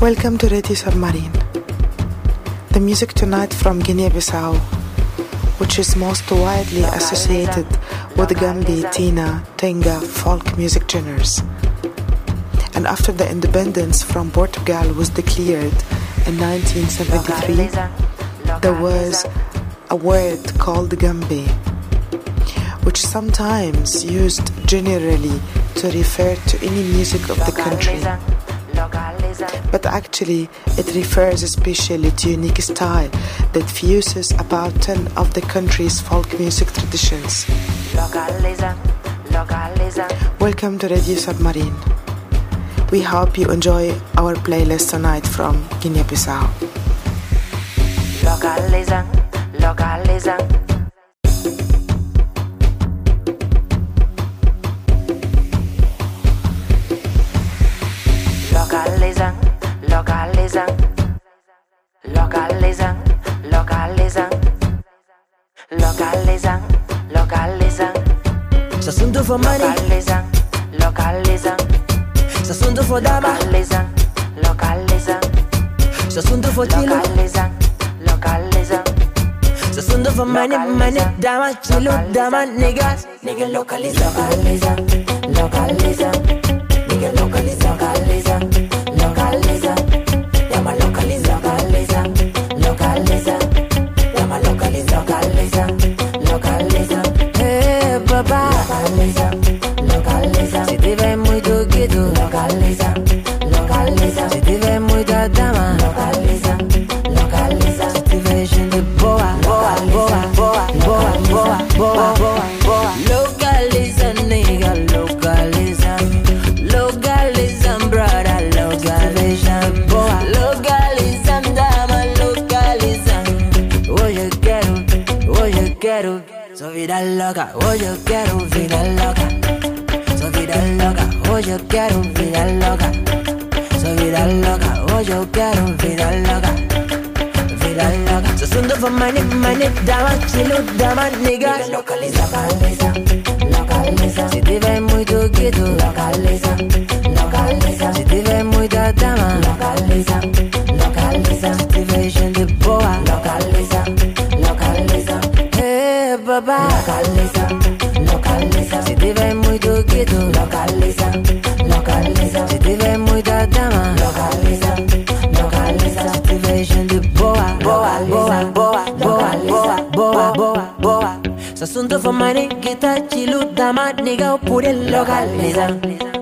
Welcome to Radio Submarine. The music tonight from Guinea-Bissau, which is most widely associated with Gumbe, Tina, Tinga, folk music genres. And after the independence from Portugal was declared in 1973, there was a word called Gumbe, which sometimes used generally to refer to any music of the country but actually it refers especially to unique style that fuses about 10 of the country's folk music traditions. Welcome to Radio Submarine. We hope you enjoy our playlist tonight from Guinea-Bissau. Localiza, localiza. Localiza, zonde for money. Localism, localism. Ze zonde for dama. Localism, localism. Ze zonde for chilo. Localism, localism. Ze zonde for money, money, dama, chilo, dama, niggas. Nigga localism, localism, localism. Nigga localism, localism. Chilo, dama, nigga. Localiza, localiza, localiza. Si te ves muy toquito, localiza, localiza. Si te ves muy localiza, localiza. mad nigga, put it local, nigga.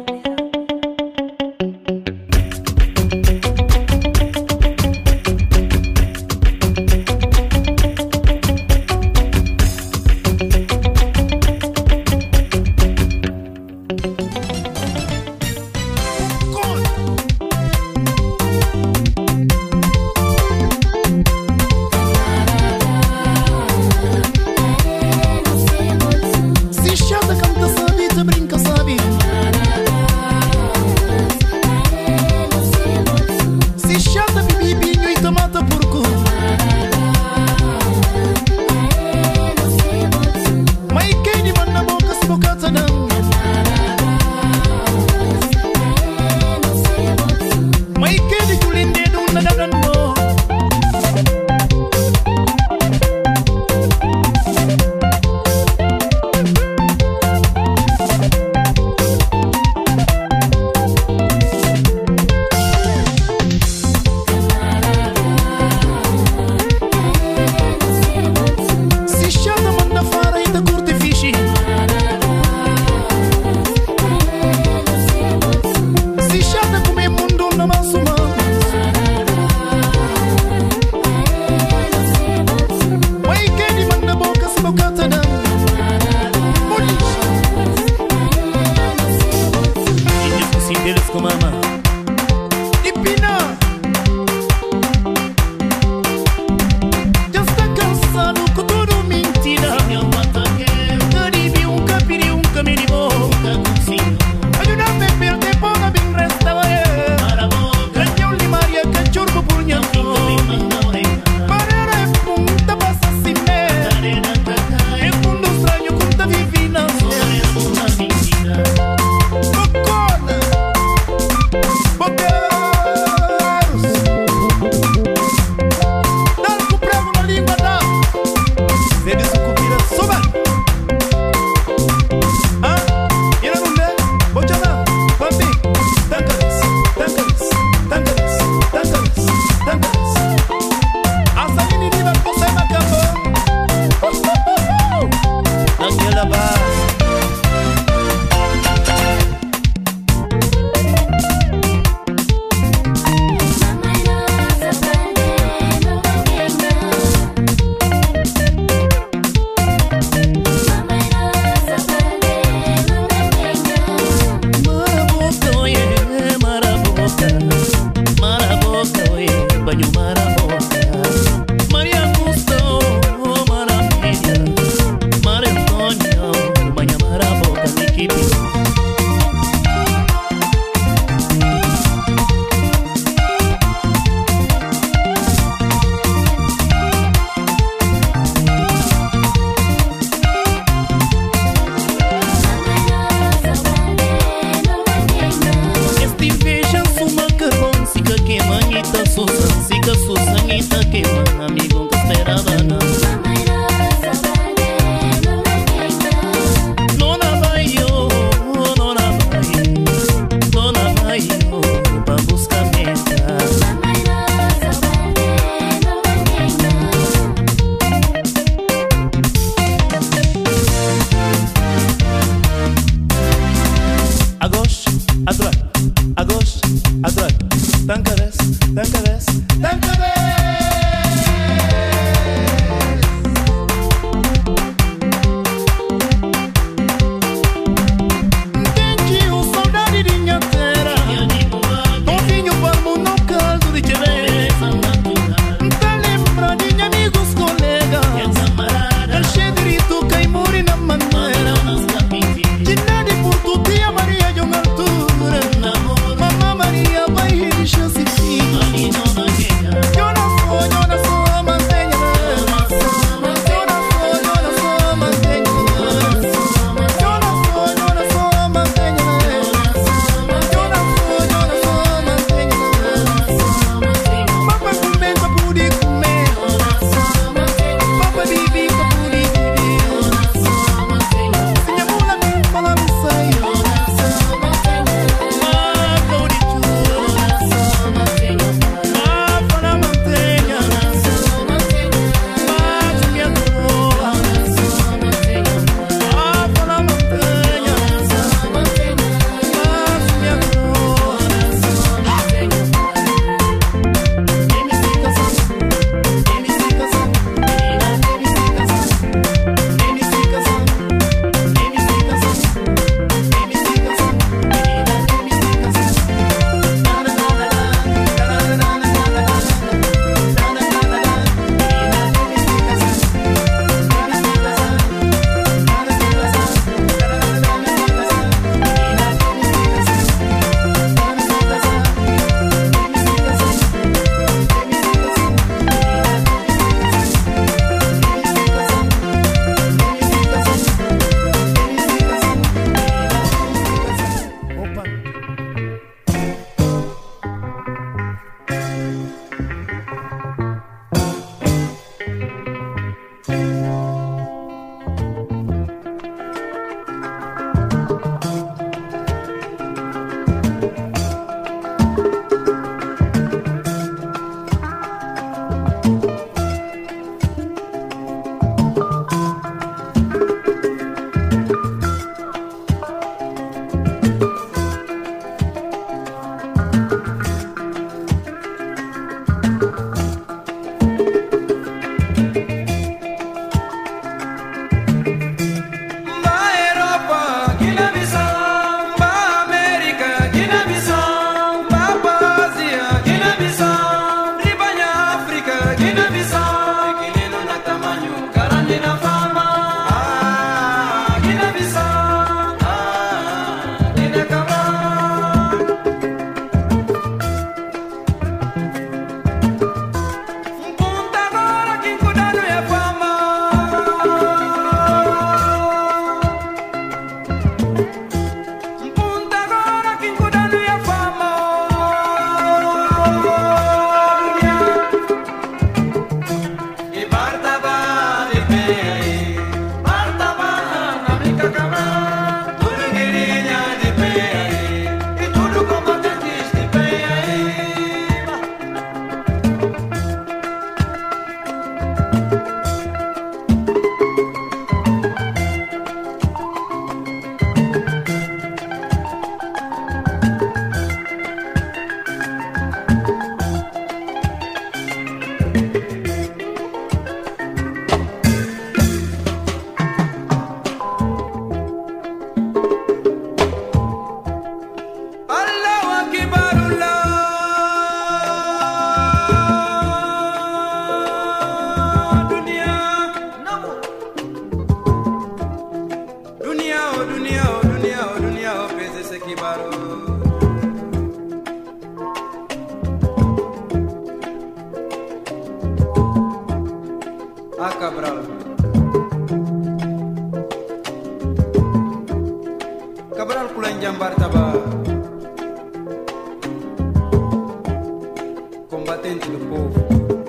Combatente do povo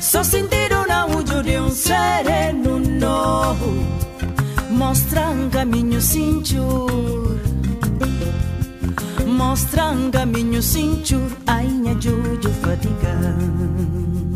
Só sentir una ujo de um sereno novo Mostra um caminho cintur Mostra um caminho cintur Ainha juju fatigante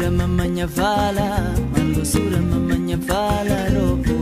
Manlusura, fala, ñavala, Manlusura, mamá, ñavala, ropo.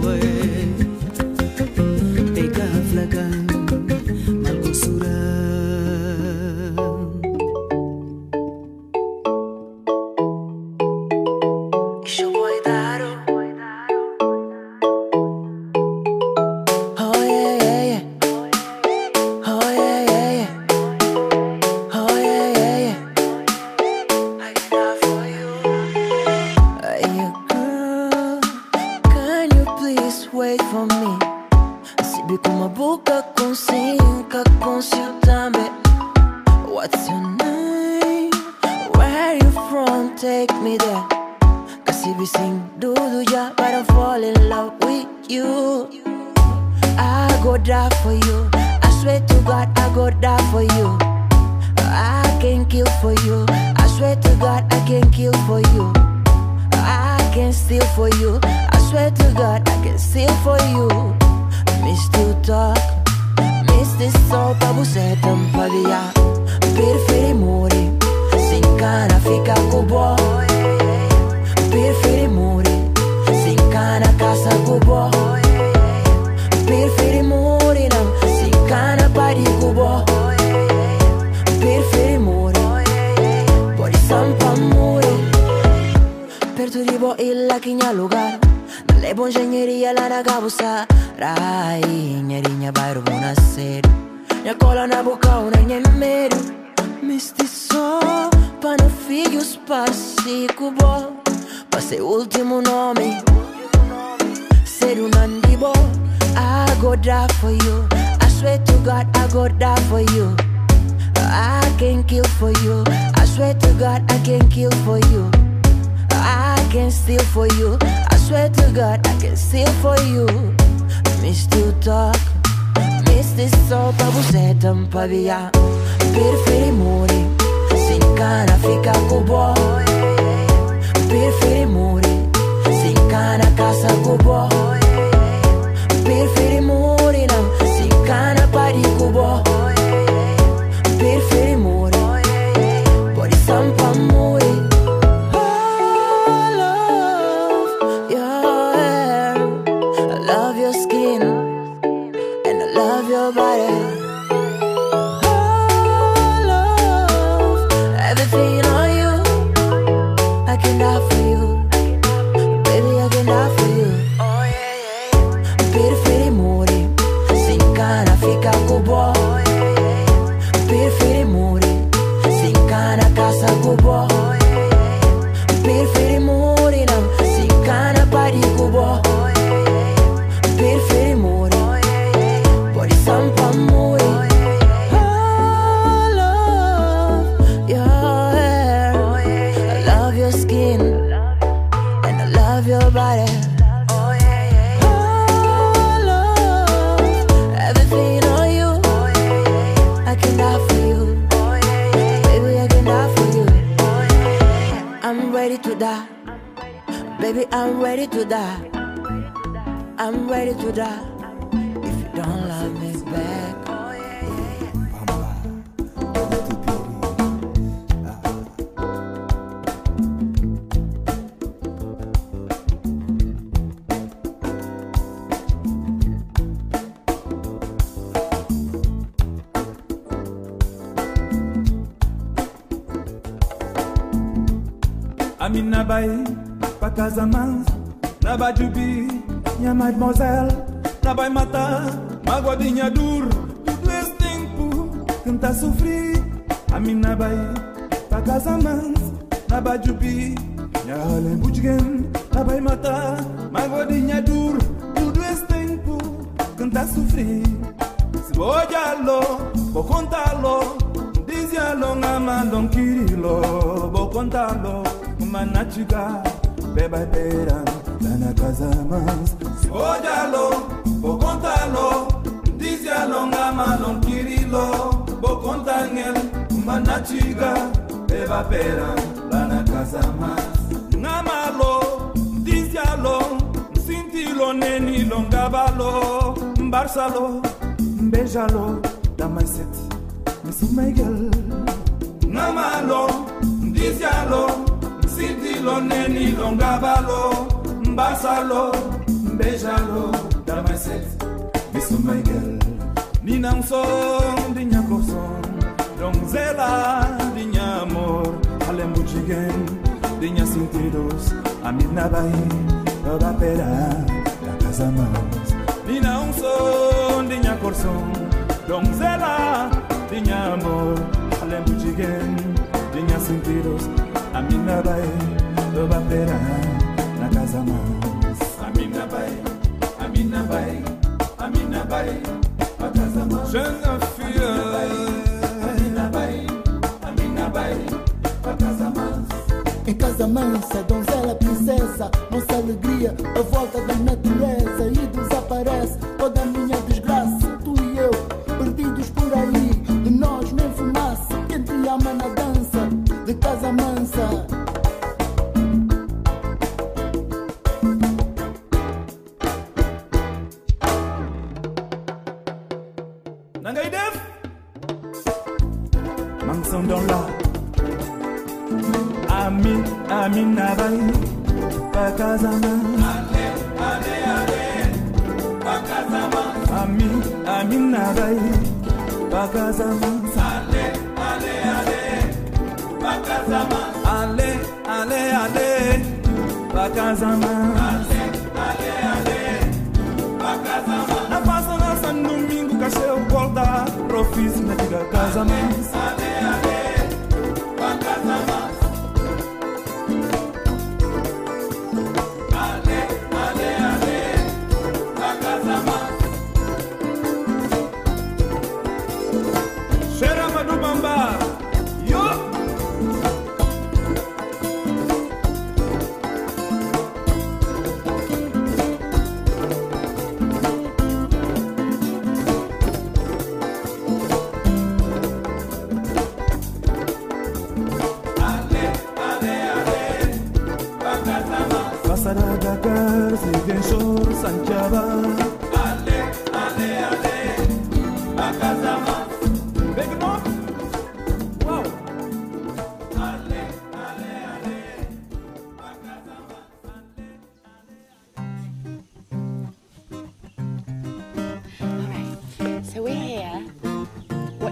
swear to God, I go die for you. I can kill for you. I swear to God, I can kill for you. I can steal for you. I swear to God, I can steal for you. Me still talk. Misty sopra buseta un po' via i muri sin incana fica cubo Per muri Si casa cubo body I'm to die. If you don't love me back. Oh yeah, yeah, minha mademoiselle, na vai matar, magoadinha duro, tudo esse tempo, quem a sofrer, a mim na vai, casa mans, na vai jubi, minha olha é em na vai matar, magoadinha duro, tudo esse tempo, quem a sofrer, se vou olhá-lo, vou contá-lo, dizia longa amando, quirilo, vou contá-lo, uma natiga, beba e beirando. Casa mas. Se vou olhá-lo, vou contá-lo, dizia-lo, ngamandon kirilo, vou contar-lhe, manachiga, beba pera, lana casa mas. Ngamalo, dizia-lo, sintilo, nenilo, ngabalo, mbarsalo, beijalo, dá mais sete, me sou Miguel. Mbasalo, beijalo, dá mais sete, me sou Miguel. Ni não de minha coração, donzela de minha amor, além do chigen, de minha sentidos, a minha baía, toda pera, da casa mais. Ni não sou de minha coração, donzela de minha amor, além do chigen, de minha sentidos, a minha baía, toda pera, zama amina bae amina bae amina bae patazama jeune fille. Amina bae amina bae patazama em Casamance, donzela princesa, moça alegria, a volta da natureza e dos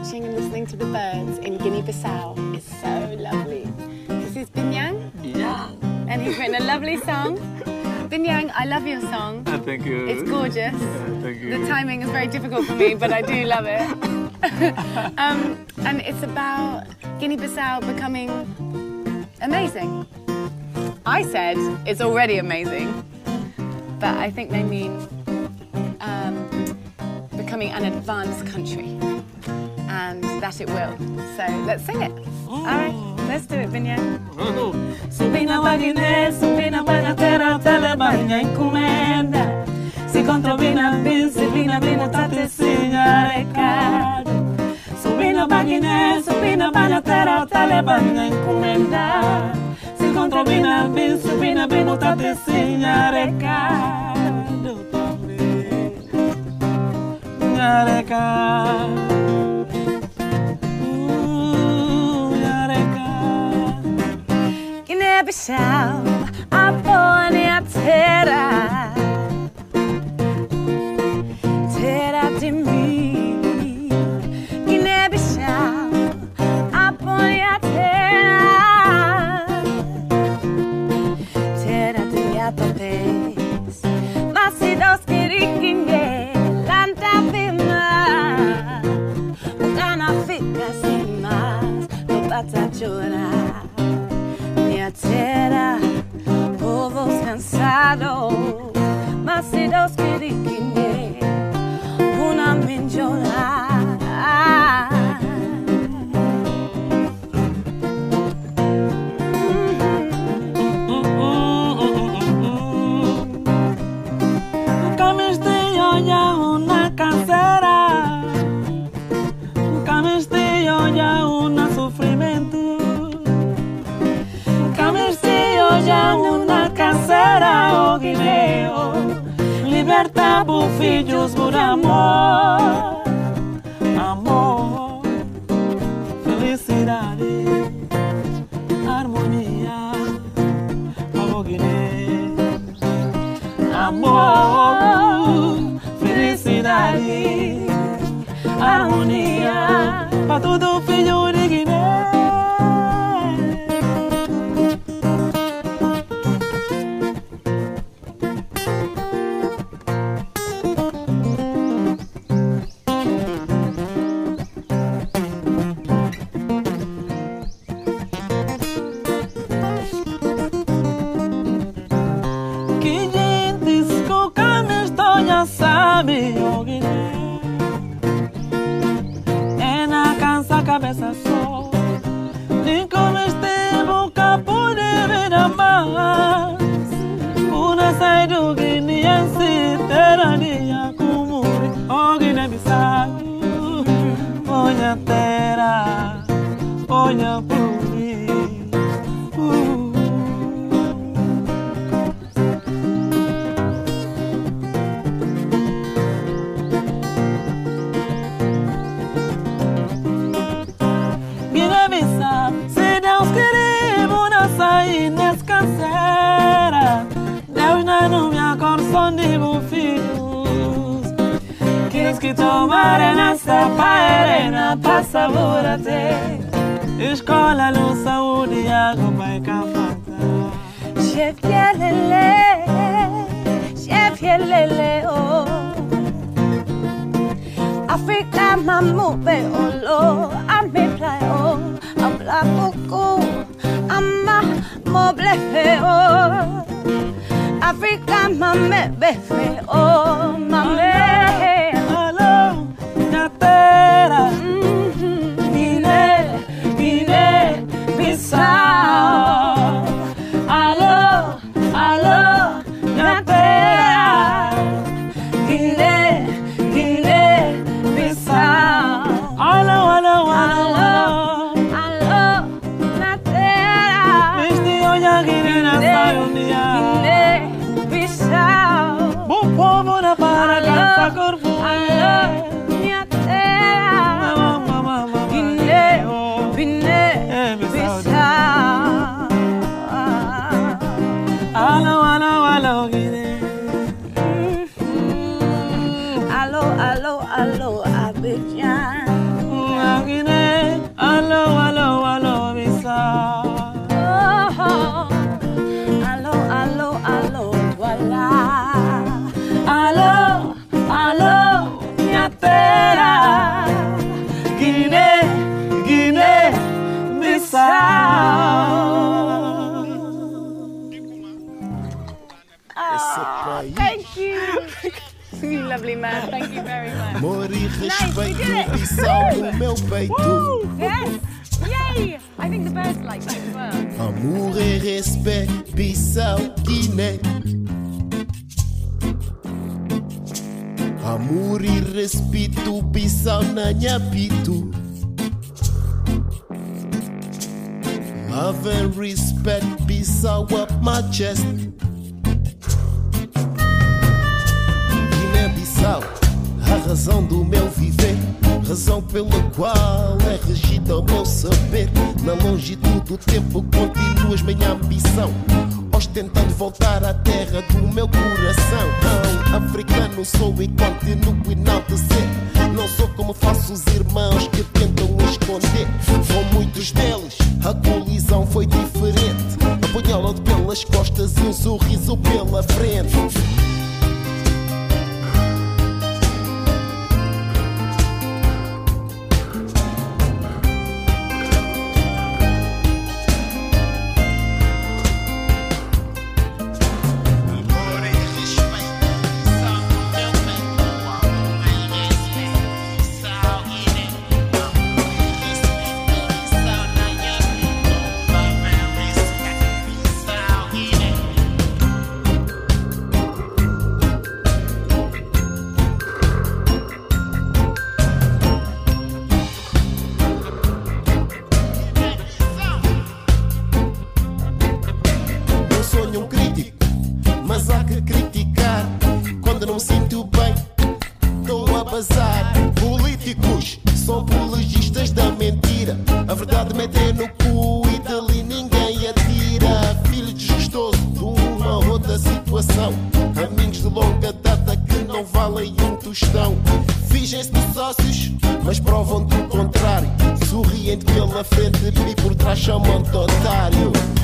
watching and listening to the birds in Guinea-Bissau. is so lovely. This is Binyang. Binyang. And he's written a lovely song. Binyang, I love your song. Thank you It's gorgeous. Thank you. The timing is very difficult for me, but I do love it. um, and it's about Guinea-Bissau becoming amazing. I said it's already amazing, but I think they mean um, becoming an advanced country, and that it will. So let's sing it. All right, let's do it, Vinyo. Subina vino Valinés, si vino Vagatera, tele bagna encomenda. Si contro vina vin, si vina vina tate signa recado. Si vino subina si tera Vagatera, tele bagna encomenda. Si contro vina vin, subina vina vina tate signa recado. Recado. out que tomaré nessa paerena pra saborate. Escola, luz, saúde, água e café. Chefielele, chefielele, oh. Africa, my move, oh, Lord, I'm a play, oh, I'm black, oh, I'm a oh. Africa, oh, my birthday. so o meu peito. Woo! Yes! Yay! I think the birds like well. Respect, Bissau, Guiné. Amour e respeito, Bissau, Love and respect, Bissau up my chest. Guiné-Bissau. Razão do meu viver. Razão pela qual é regido o meu saber. Na longitude do tempo continuas minha ambição. Ostentando voltar à terra do meu coração. Não, africano sou e continuo enaltecer. Não sou como falsos irmãos que tentam esconder. Com muitos deles, a colisão foi diferente. Apunhalado pelas costas e um sorriso pela frente. Situação. Amigos de longa data que não valem um tostão. Fingem-se de sócios, mas provam do contrário. Sorriem pela frente e por trás chamam-te otário.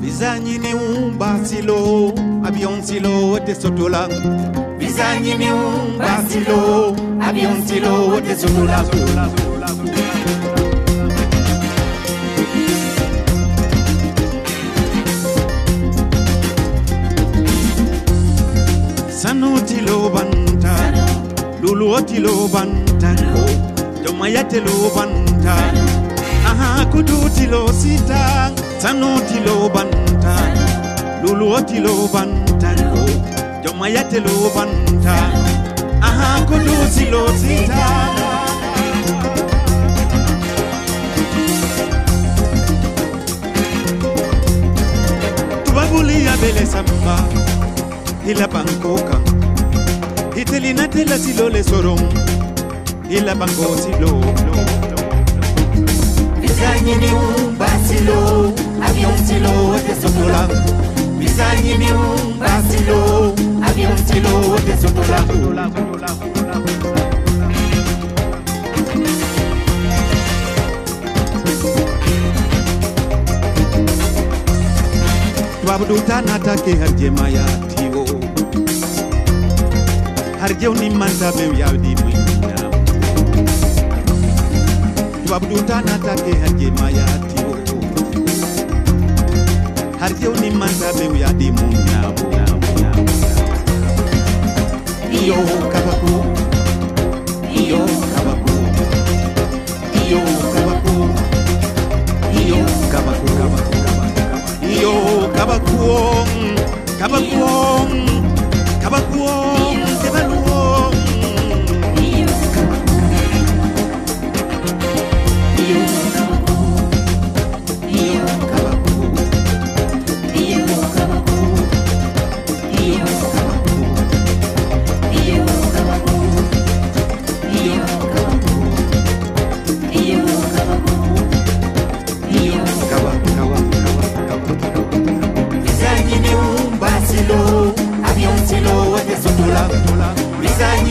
Bisanyi ni un basilo, abion silo, ote sotula. Bisanyi ni un basilo, abion silo, ote sotula. Luluotilo banta. Jomayatelo banta. Aha kudutilo sita. Sanotilo banta. Luluotilo banta. Jomayatelo banta. Aha kudutilo sita. Tubabulia bele samba. Ila bankoka Et itelina tela silo le sorom ila bango silo bizanyini umba silo avion silo wote sotola. Bizanyini umba silo avion silo wote sotola. Twabudu tanatake hajemaya arjew ni manta be yawdi moy na tubabdu tanata ke hanje maya ti o arjew ni manta be yawdi mo na mo na mo na iyo kabaku iyo kabaku iyo kabaku iyo kabaku kabaku kabaku kabaku kabaku Acaba com o homem,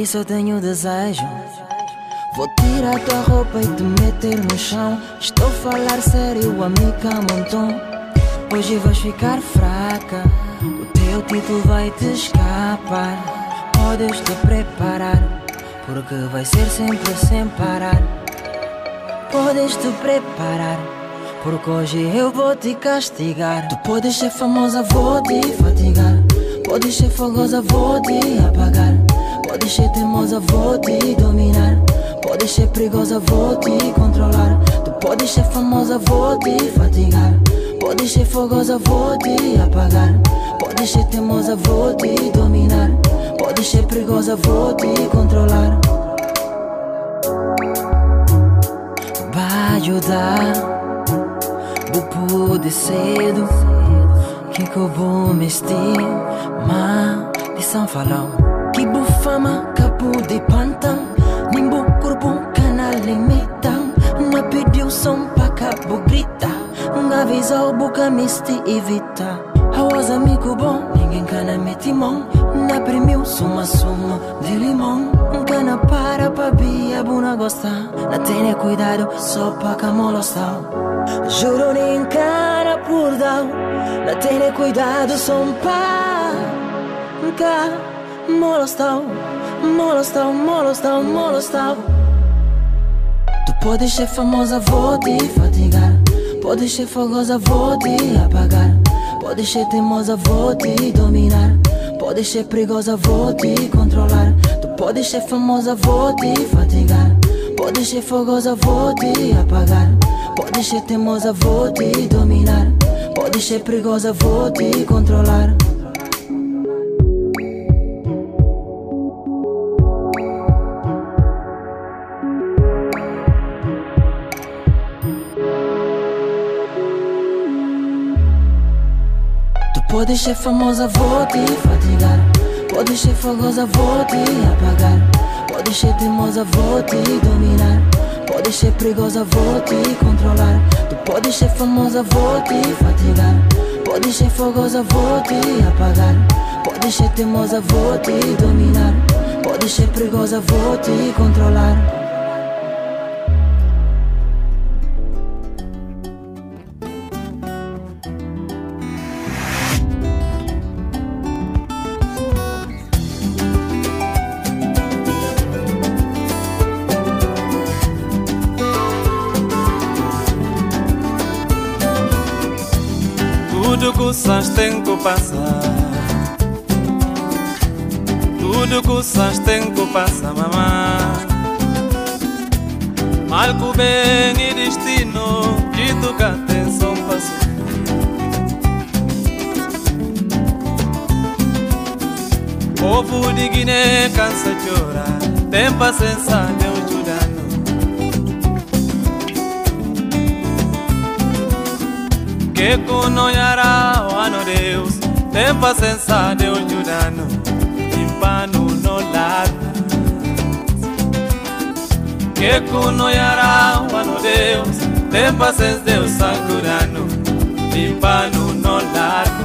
ti só tenho desejo. Vou tirar tua roupa e te meter no chão. Estou a falar sério, amiga, montão. Hoje vais ficar fraca, o teu título vai te escapar. Podes te preparar, porque vai ser sempre sem parar. Podes te preparar, porque hoje eu vou te castigar. Tu podes ser famosa, vou te fatigar. Podes ser fogosa, vou te apagar. Podes ser teimosa, vou te dominar. Podes ser perigosa, vou te controlar. Tu podes ser famosa, vou te fatigar. Podes ser fogosa, vou te apagar. Podes ser teimosa, vou te dominar. Podes ser perigosa, vou te controlar. Vai ajudar, vou poder cedo. Que que eu vou mestir? Maldição falão. Que bufama, capo de pantão. Nimbo corpo, canal limitam. Na pediu som pra cabo grita. Nga avisou, boca misti evita. Hawas amigo bom, ninguém cana mão. Na primiu, suma suma de limão. Cana para pra bia, buna gostar. Na tenha cuidado, só pra camolostal. Juro nem cara por dar. Na tenha cuidado, só pra cá. Molostal, molostal, molostal, molostal. Tu podes ser famosa, vou te fatigar. Podes ser fogosa, vou te apagar. Podes ser teimosa, vou te dominar. Podes ser perigosa, vou te controlar. Tu podes ser famosa, vou te fatigar. Podes ser fogosa, vou te apagar. Podes ser teimosa, vou te dominar. Podes ser perigosa, vou te controlar. Tu podes ser famosa, vou te fatigar. Podes ser fogosa, vou te apagar. Podes ser teimosa, vou te dominar. Podes ser perigosa, vou te controlar. Tu podes ser famosa, vou te fatigar. Podes ser fogosa, vou te apagar. Podes ser teimosa, vou te dominar. Podes ser perigosa, vou te controlar. Tudo que sas tem que passar, mamá. Mal bem e destino De tu que atenção passo. Povo de Guiné cansa de chorar Tem paciência, Deus que conoiará tempa senza de un giudano timpano no lar que kuno yara wano deus tempa senza de un sangurano timpano no lar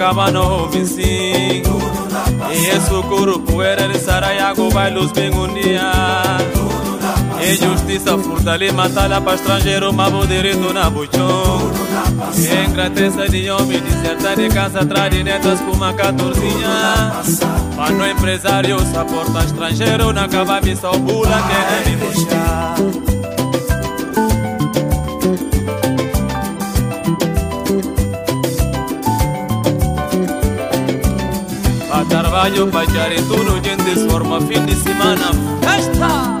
kama no vising Yesu kurupuerere sara yago bailos bengundia E justiça furtale matala para estrangeiro mabo direito na buchão Engrateza de homem deserta de casa tradinetas com uma catorzinha. Mano empresário, saporta estrangeiro na cava me o bula que é deve puxar Caballo, bailar en turno y en desforma fin de semana. ¡Hashtag!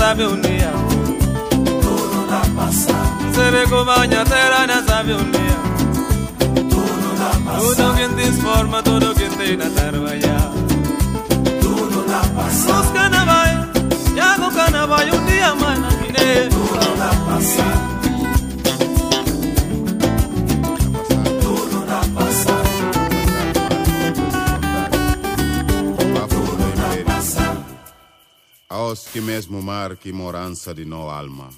Sabe dia Tudo na ve como a minha sabe dia Tudo na massa Tudo que transforma, tudo que tem na yeah Tudo na massa Os canavai, já com canavai, um dia mais na Guiné Tudo Aos que mesmo mar que morança de no alma.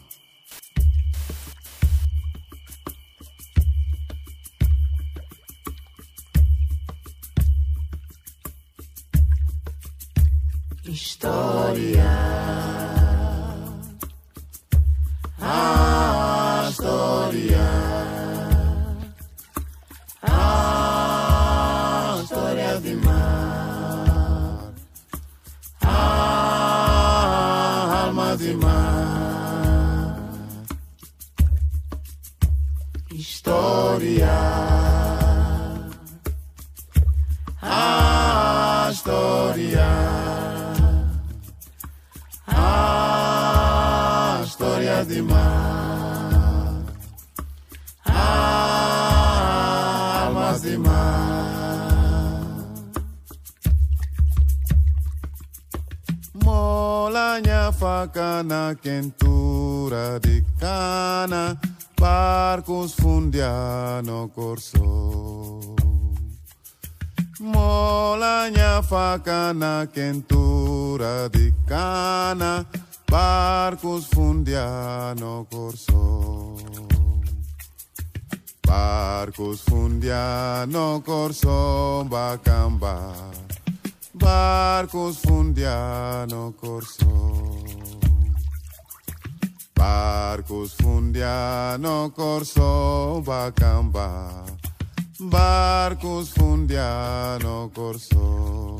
μάθημα Ιστορία. Αστορία Αστορία δημά faca na quentura de cana, barcos fundiano corso. Molanha faca na quentura de cana, barcos fundiano corso. Barcos fundiano corso bacamba. Barcos fundiano corso. Barcos fundiano corso bacamba. Barcos fundiano corso.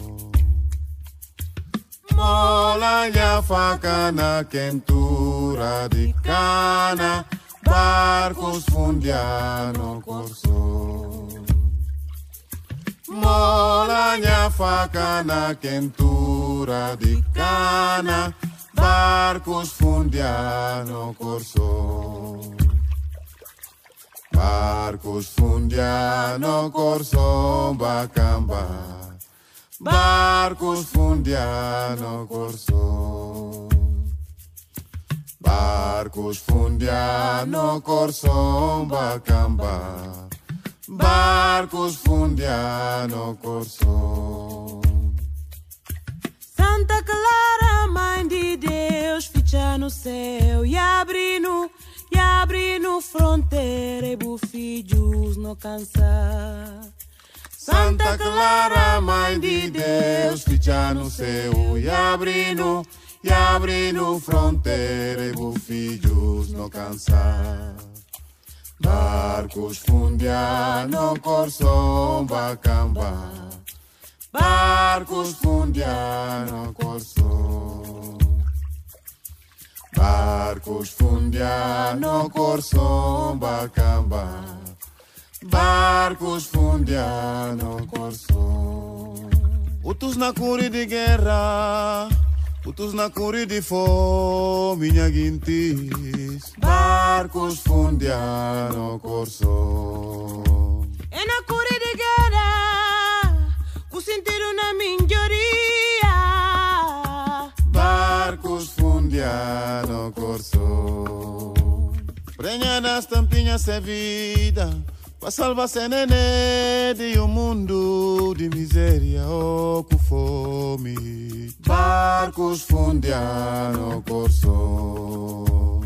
Molanha faca na quentura de cana. Barcos fundiano corso. Molanha faca na quentura de cana. Barcos fundiano corso. Barcos fundiano corso bacamba. Barcos fundiano corso. Barcos fundiano corso bacamba. Barcos fundiano corso. Santa Clara, mãe de Deus, ficha no céu e abrindo, e abrindo fronteira e bufilhos não cansa. Santa Clara, mãe de Deus, ficha no céu e abrindo, e abrindo fronteira e bufilhos não cansa. Barcos fundiano corso bacamba. Barcos fundiano corso. Barcos fundiano corso bacamba. Barcos fundiano corso. Utus na curi de guerra. Utus na fome, minha guintis. Barcos fundiano corso. É na guerra, o sentido na minhoria. Barcos fundiano corso. Prenha nas tampinhas é vida. Pra salvar se nenê de um mundo de miséria ou com fome. Barcos fundiano corso.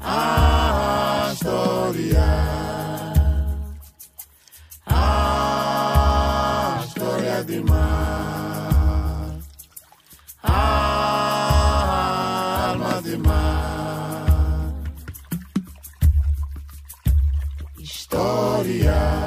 A história. A história de mar. A História.